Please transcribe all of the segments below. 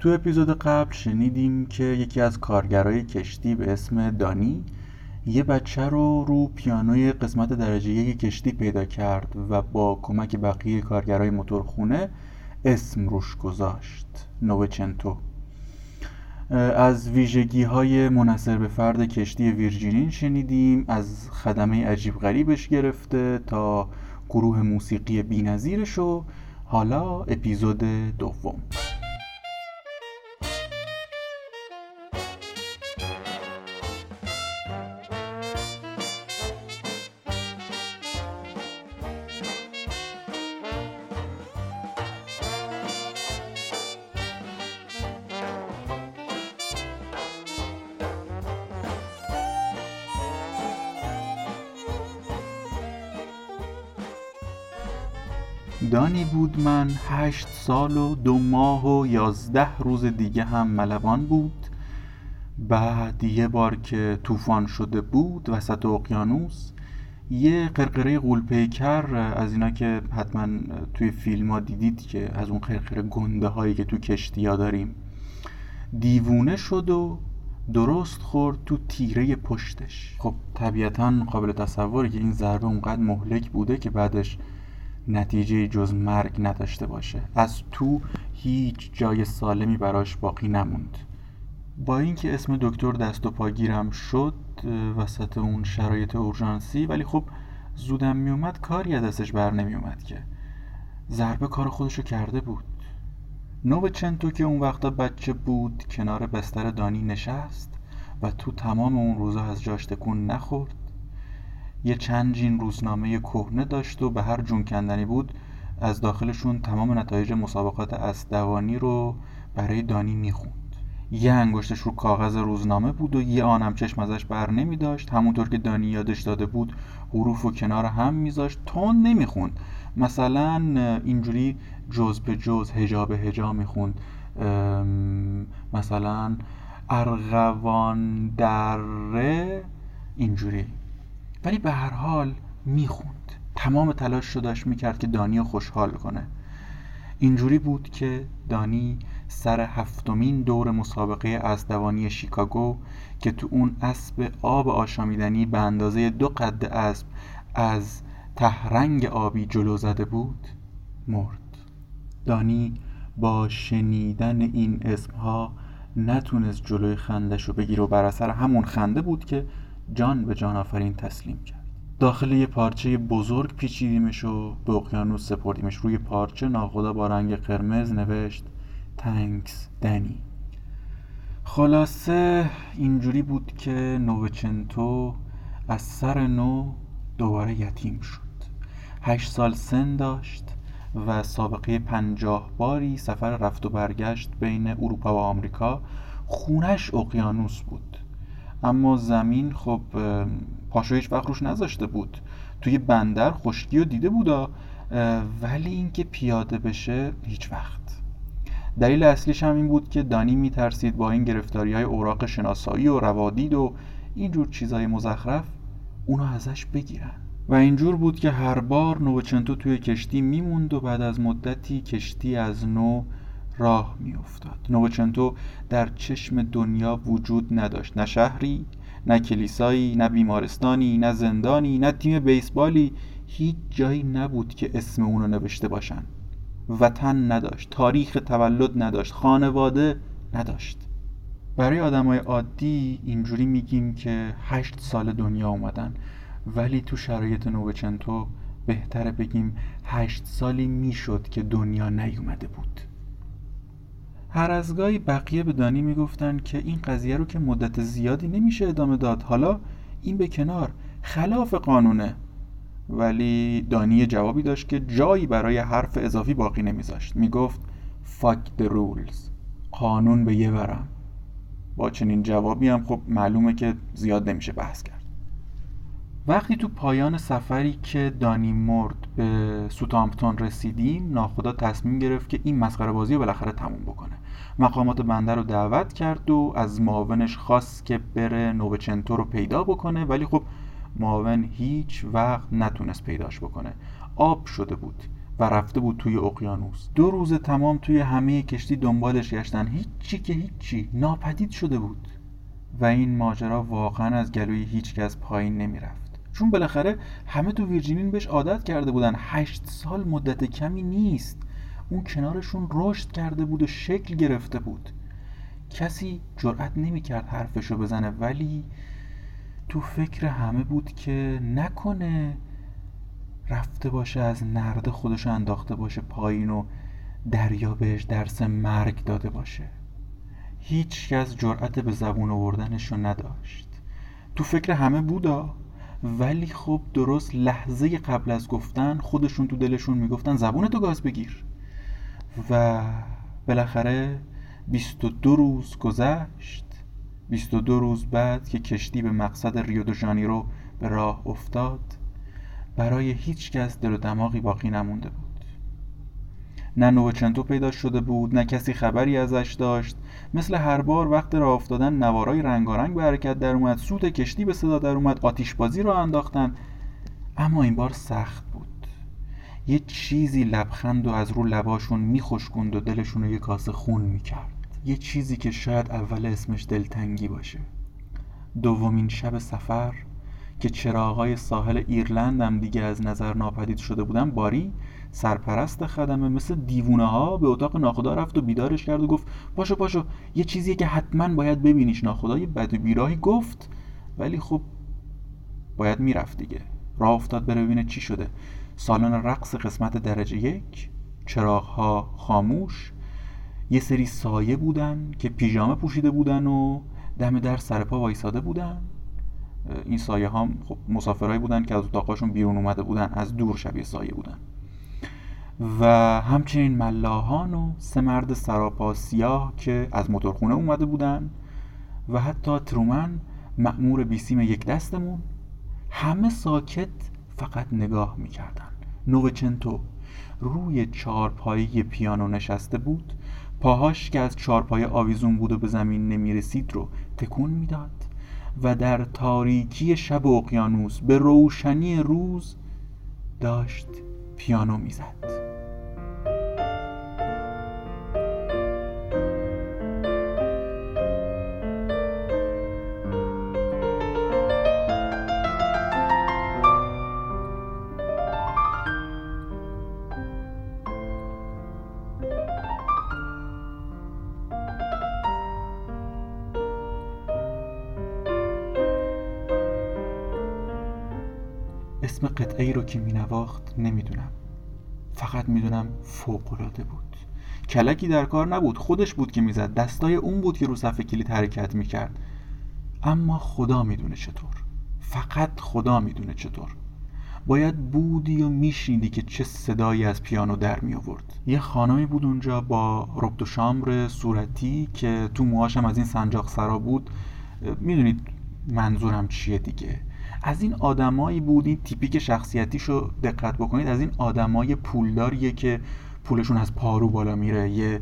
تو اپیزود قبل شنیدیم که یکی از کارگرای کشتی به اسم دانی یه بچه رو رو پیانوی قسمت درجه یک کشتی پیدا کرد و با کمک بقیه کارگرای موتورخونه اسم روش گذاشت نوچنتو. از ویژگی های منصر به فرد کشتی ویرجینین شنیدیم از خدمه عجیب غریبش گرفته تا گروه موسیقی بینظیرش و حالا اپیزود دوم. دانی بود من هشت سال و دو ماه و یازده روز دیگه هم ملوان بود. بعد یه بار که طوفان شده بود وسط اقیانوس یه قرقره غولپیکر از اینا که حتما توی فیلم ها دیدید که از اون قرقره گنده هایی که تو کشتی ها داریم دیوونه شد و درست خورد تو تیره پشتش. خب طبیعتا قابل تصوره که این ضربه اونقدر مهلک بوده که بعدش نتیجه جز مرگ نداشته باشه. از تو هیچ جای سالمی براش باقی نموند. با اینکه اسم دکتر دست و پاگیرم شد وسط اون شرایط اورژانسی ولی خب زودم میومد کاری از دستش بر نمیومد که. ضربه کار خودشو کرده بود. چنتو که اون وقتا بچه بود کنار بستر دانی نشست و تو تمام اون روزا از جاش تکون نخورد. یه چند جین روزنامه کهنه داشت و به هر جون کندنی بود از داخلشون تمام نتایج مسابقات اسدوانی رو برای دانی می‌خوند. یه انگشتش رو کاغذ روزنامه بود و یه آنم چشم ازش بر نمی داشت. همونطور که دانی یادش داده بود حروف و کنار هم میذاشت. تون نمی‌خوند مثلا اینجوری جز به جز هجا به هجا می‌خوند مثلا ارغوان دره اینجوری. ولی به هر حال می‌خوند. تمام تلاش رو داشت می‌کرد که دانی رو خوشحال کنه. اینجوری بود که دانی سر هفتمین دور مسابقه اسبدوانی شیکاگو که تو اون اسب آب آشامیدنی به اندازه دو قد اسب از تهرنگ آبی جلو زده بود مرد. دانی با شنیدن این اسمها نتونست جلوی خندش رو بگیره و بر اثر همون خنده بود که جان به جان آفرین تسلیم کرد. داخل یه پارچه بزرگ پیچیدیمش و به اقیانوس سپردیمش. روی پارچه ناخدا با رنگ قرمز نوشت تنکس دنی خلاصه اینجوری بود که نوچنتو از سر نو دوباره یتیم شد. هشت سال سن داشت و سابقه پنجاه باری سفر رفت و برگشت بین اروپا و آمریکا. خونش اقیانوس بود. اما زمین خب پاشو هیچ وقت روش نذاشته بود. توی بندر خشکی و دیده بودا ولی اینکه پیاده بشه هیچ وقت. دلیل اصلیش هم این بود که دانی میترسید با این گرفتاری های اوراق شناسایی و روادید و اینجور چیزای مزخرف اونو ازش بگیرن. و اینجور بود که هر بار نوچنتو توی کشتی میموند و بعد از مدتی کشتی از نو راه میافتاد. نوچنتو در چشم دنیا وجود نداشت. نه شهری نه کلیسایی نه بیمارستانی نه زندانی نه تیم بیسبالی. هیچ جایی نبود که اسم اونو نوشته باشن. وطن نداشت. تاریخ تولد نداشت. خانواده نداشت. برای آدمای عادی اینجوری میگیم که هشت سال دنیا اومدن. ولی تو شرایط نوچنتو بهتره بگیم هشت سالی می‌شد که دنیا نیومده بود. هر از گاهی بقیه به دانی می‌گفتن که این قضیه رو که مدت زیادی نمیشه ادامه داد. حالا این به کنار. خلاف قانونه. ولی دانی جوابی داشت که جایی برای حرف اضافی باقی نمیذاشت. می‌گفت fuck the rules. قانون به یه ورم. با چنین جوابی هم خب معلومه که زیاد نمیشه بحث کرد. وقتی تو پایان سفری که دانی مرد به سوتامپتون رسیدیم ناخدا تصمیم گرفت که این مسخره بازی رو بالاخره تموم بکنه. مقامات بنده رو دعوت کرد و از معاونش خواست که بره نوبچنتو رو پیدا بکنه ولی خب معاون هیچ وقت نتونست پیداش بکنه. آب شده بود و رفته بود توی اقیانوس. دو روز تمام توی همه کشتی دنبالش گشتن. هیچی که هیچی. ناپدید شده بود. و این ماجرا واقعا از گلوی هیچکس پایین نمی‌رفت. چون بالاخره همه تو ویرجینین بهش عادت کرده بودن. هشت سال مدت کمی نیست. اون کنارشون رشد کرده بود و شکل گرفته بود. کسی جرأت نمی‌کرد حرفشو بزنه ولی تو فکر همه بود که نکنه رفته باشه از نرد خودش انداخته باشه پایین و دریا بهش درس مرگ داده باشه. هیچ کس جرأت به زبون آوردنش رو نداشت. تو فکر همه بودا؟ ولی خب درست لحظه قبل از گفتن خودشون تو دلشون می‌گفتن زبونتو گاز بگیر. و بالاخره 22 روز گذشت. 22 روز بعد که کشتی به مقصد ریو دو ژانیرو به راه افتاد برای هیچ کس دل و دماغی باقی نمونده بود. نه نوچنتو پیدا شده بود نه کسی خبری ازش داشت. مثل هر بار وقت راه افتادن نوارای رنگارنگ به حرکت در اومد سوت کشتی به صدا در اومد آتیشبازی را انداختن. اما این بار سخت بود. یه چیزی لبخند و از رو لباشون میخشکوند و دلشون رو یه کاسه خون می‌کرد. یه چیزی که شاید اول اسمش دلتنگی باشه. دومین شب سفر که چراغای ساحل ایرلند هم دیگه از نظر ناپدید شده بودن باری سرپرست خدمه مثل دیوونه ها به اتاق ناخدا رفت و بیدارش کرد و گفت پاشو پاشو یه چیزیه که حتما باید ببینیش. ناخدا یه بد بیراهی گفت ولی خب باید می‌رفت دیگه. راه افتاد بره ببینه چی شده. سالن رقص قسمت درجه یک چراغها خاموش یه سری سایه بودن که پیژامه پوشیده بودن و دم در سرپا وایساده بودن. این سایه ها خب مسافرهایی بودن که از اتاقاشون بیرون اومده بودن از دور شبیه سایه بودن. و همچنین ملاحان و سه مرد سراپا سیاه که از موتورخونه اومده بودن و حتی ترومن مأمور بیسیم یک دستمون همه ساکت فقط نگاه می‌کردن. نوچنتو روی چارپایی پیانو نشسته بود پاهاش که از چارپای آویزون بود و به زمین نمی‌رسید رو تکون می‌داد و در تاریکی شب اقیانوس به روشنی روز داشت پیانو می‌زد. اسم قطعه رو که می نواخت نمی‌دونم. فقط می‌دونم فوقلاده بود. کلکی در کار نبود خودش بود که می‌زد. دستای اون بود که رو صفحه کلید حرکت می‌کرد. اما خدا می‌دونه چطور. فقط خدا می‌دونه چطور. باید بودی و میشیدی که چه صدایی از پیانو در می آورد یه خانمی بود اونجا با ربط و شامر صورتی که تو موهاشم از این سنجاق سرا بود. می‌دونید منظورم چیه دیگه. از این آدمایی بود این تیپیک شخصیتیشو دقت بکنید از این آدمای پولداریه که پولشون از پارو بالا میره. یه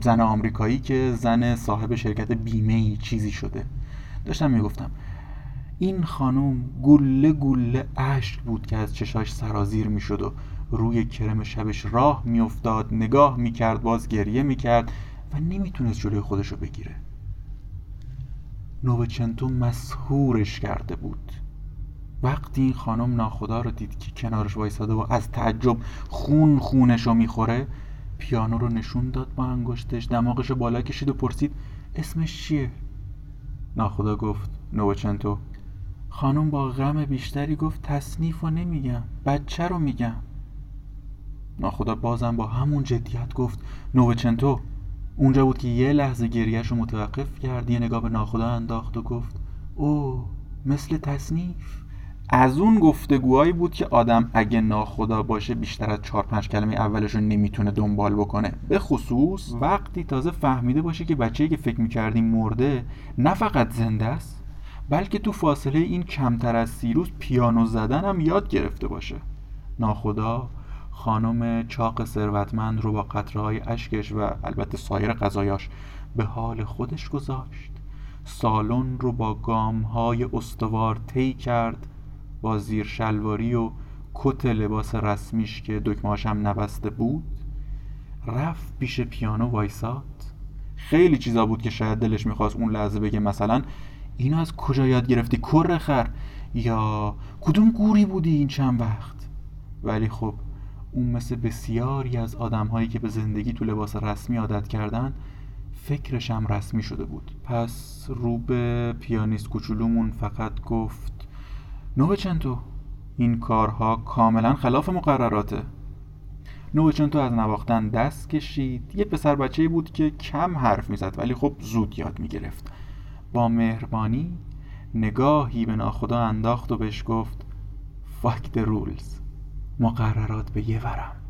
زن آمریکایی که زن صاحب شرکت بیمه ای چیزی شده. داشتم می‌گفتم این خانم گله گله اشک بود که از چشاش سرازیر می‌شد و روی کرم شبش راه میافتاد نگاه می‌کرد باز گریه می‌کرد و نمی‌تونست جلوی خودشو بگیره. نوچنتو مسهورش کرده بود. وقتی این خانم ناخدا رو دید که کنارش وایساده و از تعجب خون خونش رو می‌خوره پیانو رو نشون داد با انگشتش دماغش رو بالا کشید و پرسید اسمش چیه؟ ناخدا گفت نوچنتو. خانم با غم بیشتری گفت تصنیف رو نمیگم بچه رو میگم. ناخدا بازم با همون جدیت گفت نوچنتو اونجا بود که یه لحظه گریهش رو متوقف کرد یه نگاه به ناخدا انداخت و گفت او مثل تصنیف. از اون گفتگوهایی بود که آدم اگه ناخدا باشه بیشتر از چهار پنج کلمه اولش رو نمی‌تونه دنبال بکنه. به خصوص وقتی تازه فهمیده باشه که بچه‌ای که فکر می‌کردیم مرده نه فقط زنده است بلکه تو فاصله این کمتر از سی روز پیانو زدن هم یاد گرفته باشه. ناخدا خانم چاق ثروتمند رو با قطرهای اشکش و البته سایر غذایاش به حال خودش گذاشت. سالن رو با گام های استوار طی کرد با زیر شلواری و کت لباس رسمیش که دکمهاش هم نبسته بود رفت پیش پیانو وایساد. خیلی چیزا بود که شاید دلش می‌خواست اون لحظه بگه مثلا اینو از کجا یاد گرفتی کر خر؟ یا کدوم گوری بودی این چند وقت؟ ولی خب اون مثل بسیاری از آدم هایی که به زندگی تو لباس رسمی عادت کردن فکرش رسمی شده بود. پس رو به پیانیست کوچولومون فقط گفت نوچنتو این کارها کاملا خلاف مقرراته. نوچنتو از نواختن دست کشید. یه پسر بچه بود که کم حرف می‌زد ولی خب زود یاد می‌گرفت. با مهربانی نگاهی به ناخدا انداخت و بهش گفت فاک the rules. مقررات به یه ورم.